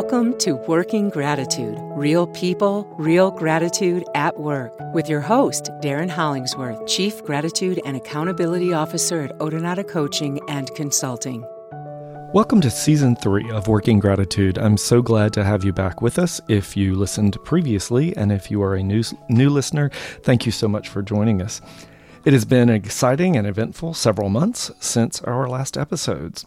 Welcome to Working Gratitude Real People, Real Gratitude at Work with your host, Darren Hollingsworth, Chief Gratitude and Accountability Officer at Odonata Coaching and Consulting. Welcome to season three of Working Gratitude. I'm so glad to have you back with us. If you listened previously, and if you are a new, new listener, thank you so much for joining us. It has been exciting and eventful several months since our last episodes.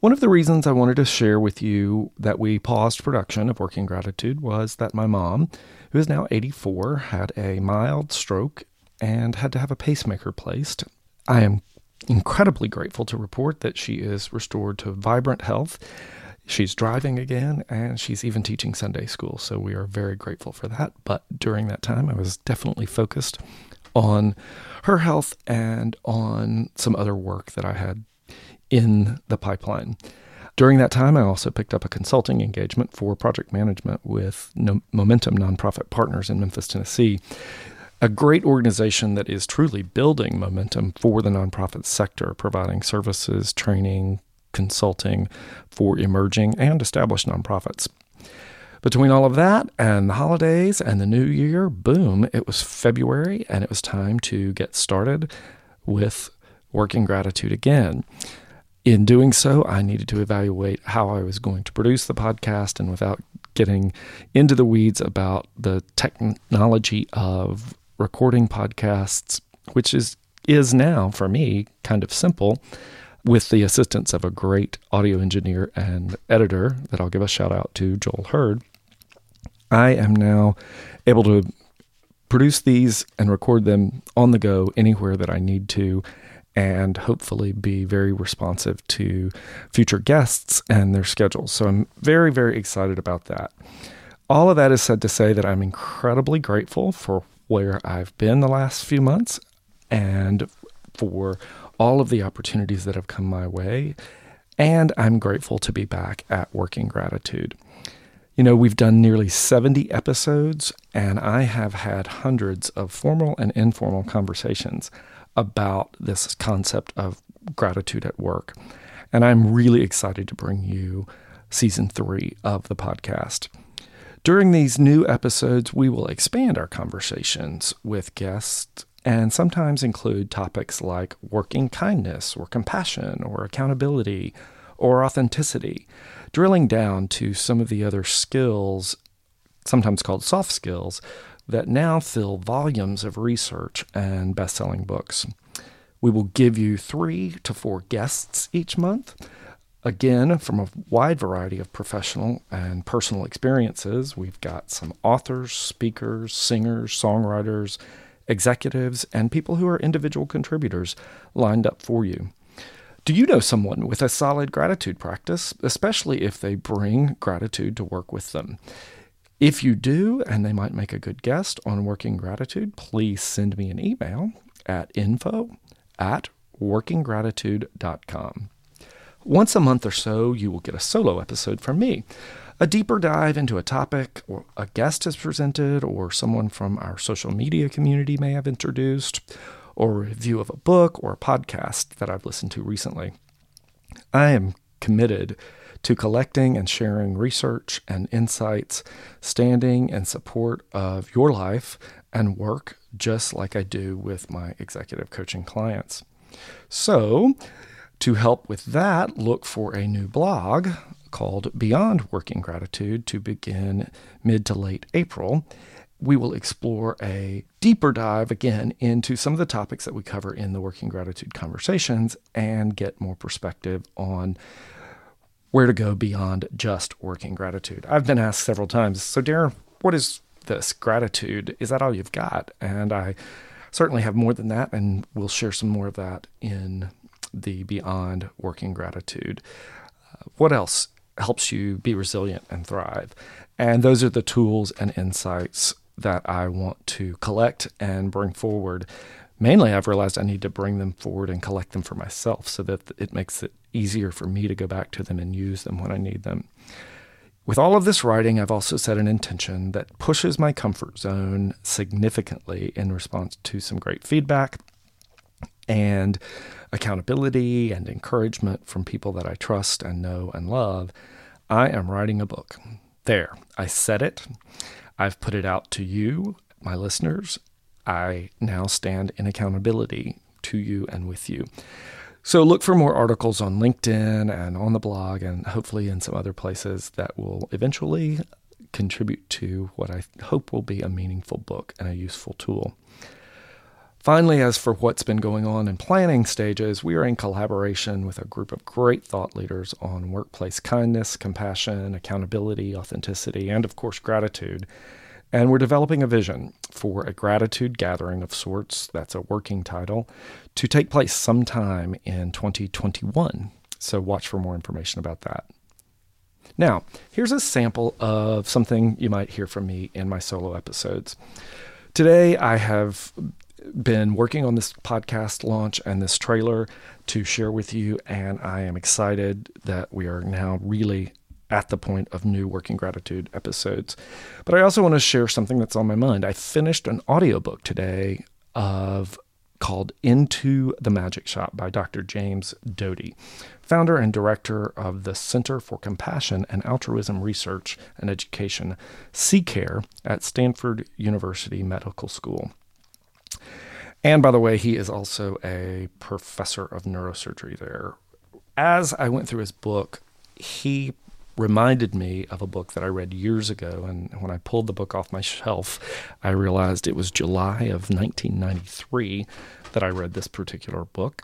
One of the reasons I wanted to share with you that we paused production of Working Gratitude was that my mom, who is now 84, had a mild stroke and had to have a pacemaker placed. I am incredibly grateful to report that she is restored to vibrant health. She's driving again and she's even teaching Sunday school. So we are very grateful for that. But during that time, I was definitely focused on her health and on some other work that I had in the pipeline. During that time, I also picked up a consulting engagement for project management with no- Momentum Nonprofit Partners in Memphis, Tennessee a great organization that is truly building momentum for the nonprofit sector, providing services, training, consulting for emerging and established nonprofits. Between all of that and the holidays and the new year, boom, it was February and it was time to get started with working gratitude again. In doing so, I needed to evaluate how I was going to produce the podcast and without getting into the weeds about the technology of recording podcasts, which is is now for me kind of simple with the assistance of a great audio engineer and editor that I'll give a shout out to Joel Hurd. I am now able to produce these and record them on the go anywhere that I need to and hopefully be very responsive to future guests and their schedules. So I'm very, very excited about that. All of that is said to say that I'm incredibly grateful for where I've been the last few months and for all of the opportunities that have come my way. And I'm grateful to be back at Working Gratitude. You know, we've done nearly 70 episodes, and I have had hundreds of formal and informal conversations about this concept of gratitude at work. And I'm really excited to bring you season three of the podcast. During these new episodes, we will expand our conversations with guests and sometimes include topics like working kindness or compassion or accountability or authenticity, drilling down to some of the other skills, sometimes called soft skills, that now fill volumes of research and best selling books. We will give you three to four guests each month Again, from a wide variety of professional and personal experiences, we've got some authors, speakers, singers, songwriters, executives, and people who are individual contributors lined up for you. Do you know someone with a solid gratitude practice, especially if they bring gratitude to work with them? If you do, and they might make a good guest on Working Gratitude, please send me an email at info at workinggratitude.com. Once a month or so, you will get a solo episode from me. A deeper dive into a topic or a guest has presented, or someone from our social media community may have introduced, or a review of a book or a podcast that I've listened to recently. I am committed to collecting and sharing research and insights, standing in support of your life and work, just like I do with my executive coaching clients. So, to help with that, look for a new blog called Beyond Working Gratitude to begin mid to late April. We will explore a deeper dive again into some of the topics that we cover in the Working Gratitude conversations and get more perspective on where to go beyond just working gratitude. I've been asked several times, so Darren, what is this gratitude? Is that all you've got? And I certainly have more than that, and we'll share some more of that in the beyond working gratitude. Uh, what else helps you be resilient and thrive? And those are the tools and insights that I want to collect and bring forward. Mainly, I've realized I need to bring them forward and collect them for myself so that it makes it easier for me to go back to them and use them when I need them. With all of this writing, I've also set an intention that pushes my comfort zone significantly in response to some great feedback and accountability and encouragement from people that I trust and know and love, I am writing a book. There, I said it. I've put it out to you, my listeners. I now stand in accountability to you and with you. So look for more articles on LinkedIn and on the blog, and hopefully in some other places that will eventually contribute to what I hope will be a meaningful book and a useful tool. Finally, as for what's been going on in planning stages, we are in collaboration with a group of great thought leaders on workplace kindness, compassion, accountability, authenticity, and of course, gratitude. And we're developing a vision for a gratitude gathering of sorts, that's a working title, to take place sometime in 2021. So watch for more information about that. Now, here's a sample of something you might hear from me in my solo episodes. Today, I have been working on this podcast launch and this trailer to share with you, and I am excited that we are now really at the point of new Working Gratitude episodes. But I also want to share something that's on my mind. I finished an audiobook today of called Into the Magic Shop by Dr. James Doty, founder and director of the Center for Compassion and Altruism Research and Education, CCARE, at Stanford University Medical School. And by the way, he is also a professor of neurosurgery there. As I went through his book, he reminded me of a book that I read years ago. And when I pulled the book off my shelf, I realized it was July of 1993 that I read this particular book.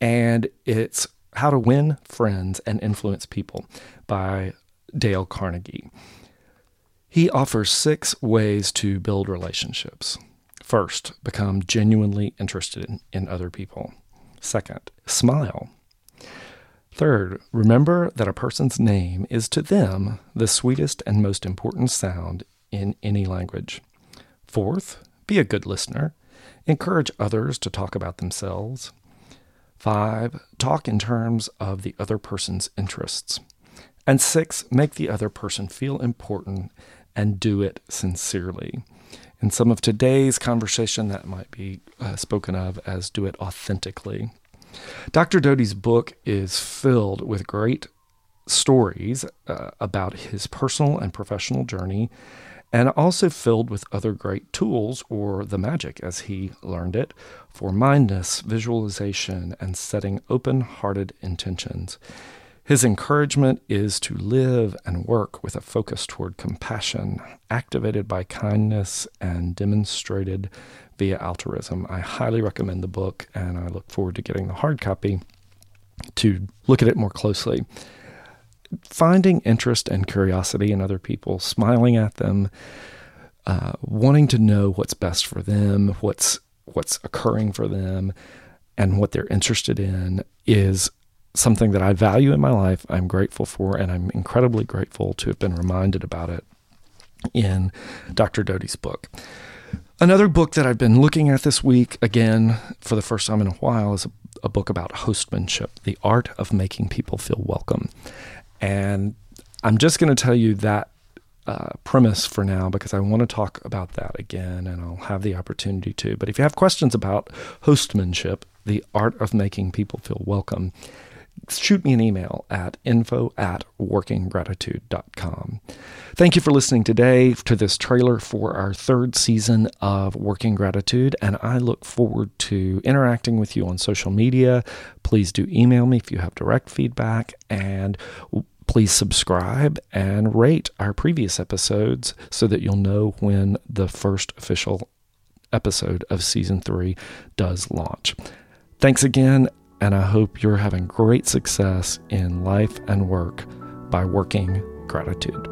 And it's How to Win Friends and Influence People by Dale Carnegie. He offers six ways to build relationships. First, become genuinely interested in, in other people. Second, smile. Third, remember that a person's name is to them the sweetest and most important sound in any language. Fourth, be a good listener. Encourage others to talk about themselves. Five, talk in terms of the other person's interests. And six, make the other person feel important and do it sincerely in some of today's conversation, that might be uh, spoken of as do it authentically. Dr. Doty's book is filled with great stories uh, about his personal and professional journey, and also filled with other great tools, or the magic as he learned it, for mindness, visualization, and setting open hearted intentions. His encouragement is to live and work with a focus toward compassion, activated by kindness and demonstrated via altruism. I highly recommend the book, and I look forward to getting the hard copy to look at it more closely. Finding interest and curiosity in other people, smiling at them, uh, wanting to know what's best for them, what's what's occurring for them, and what they're interested in is something that I value in my life. I'm grateful for, and I'm incredibly grateful to have been reminded about it in Dr. Doty's book. Another book that I've been looking at this week, again, for the first time in a while, is a, a book about hostmanship, the art of making people feel welcome. And I'm just going to tell you that uh, premise for now because I want to talk about that again and I'll have the opportunity to. But if you have questions about hostmanship, the art of making people feel welcome, shoot me an email at info at workinggratitude.com. Thank you for listening today to this trailer for our third season of Working Gratitude, and I look forward to interacting with you on social media. Please do email me if you have direct feedback, and please subscribe and rate our previous episodes so that you'll know when the first official episode of season three does launch. Thanks again, and I hope you're having great success in life and work by working gratitude.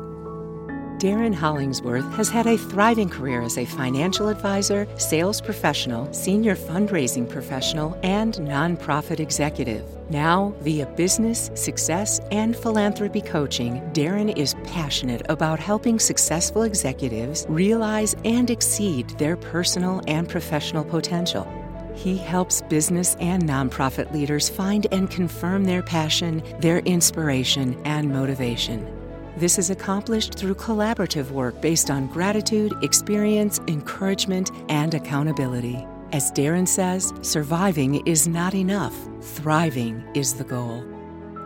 Darren Hollingsworth has had a thriving career as a financial advisor, sales professional, senior fundraising professional, and nonprofit executive. Now, via business, success, and philanthropy coaching, Darren is passionate about helping successful executives realize and exceed their personal and professional potential. He helps business and nonprofit leaders find and confirm their passion, their inspiration, and motivation. This is accomplished through collaborative work based on gratitude, experience, encouragement, and accountability. As Darren says, surviving is not enough, thriving is the goal.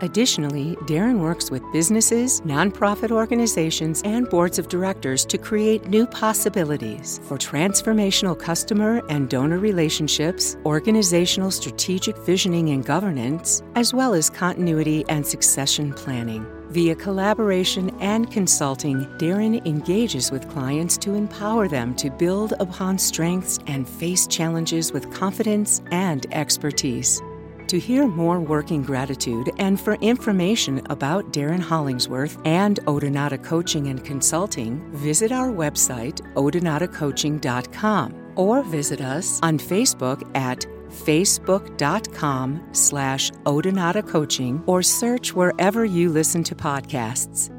Additionally, Darren works with businesses, nonprofit organizations, and boards of directors to create new possibilities for transformational customer and donor relationships, organizational strategic visioning and governance, as well as continuity and succession planning. Via collaboration and consulting, Darren engages with clients to empower them to build upon strengths and face challenges with confidence and expertise. To hear more working gratitude and for information about Darren Hollingsworth and Odonata Coaching and Consulting, visit our website, odonatacoaching.com, or visit us on Facebook at facebook.com slash odonata coaching or search wherever you listen to podcasts.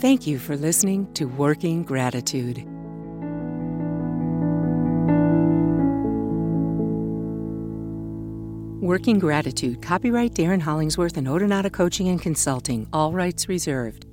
Thank you for listening to Working Gratitude. Working Gratitude, copyright Darren Hollingsworth and Odonata Coaching and Consulting, all rights reserved.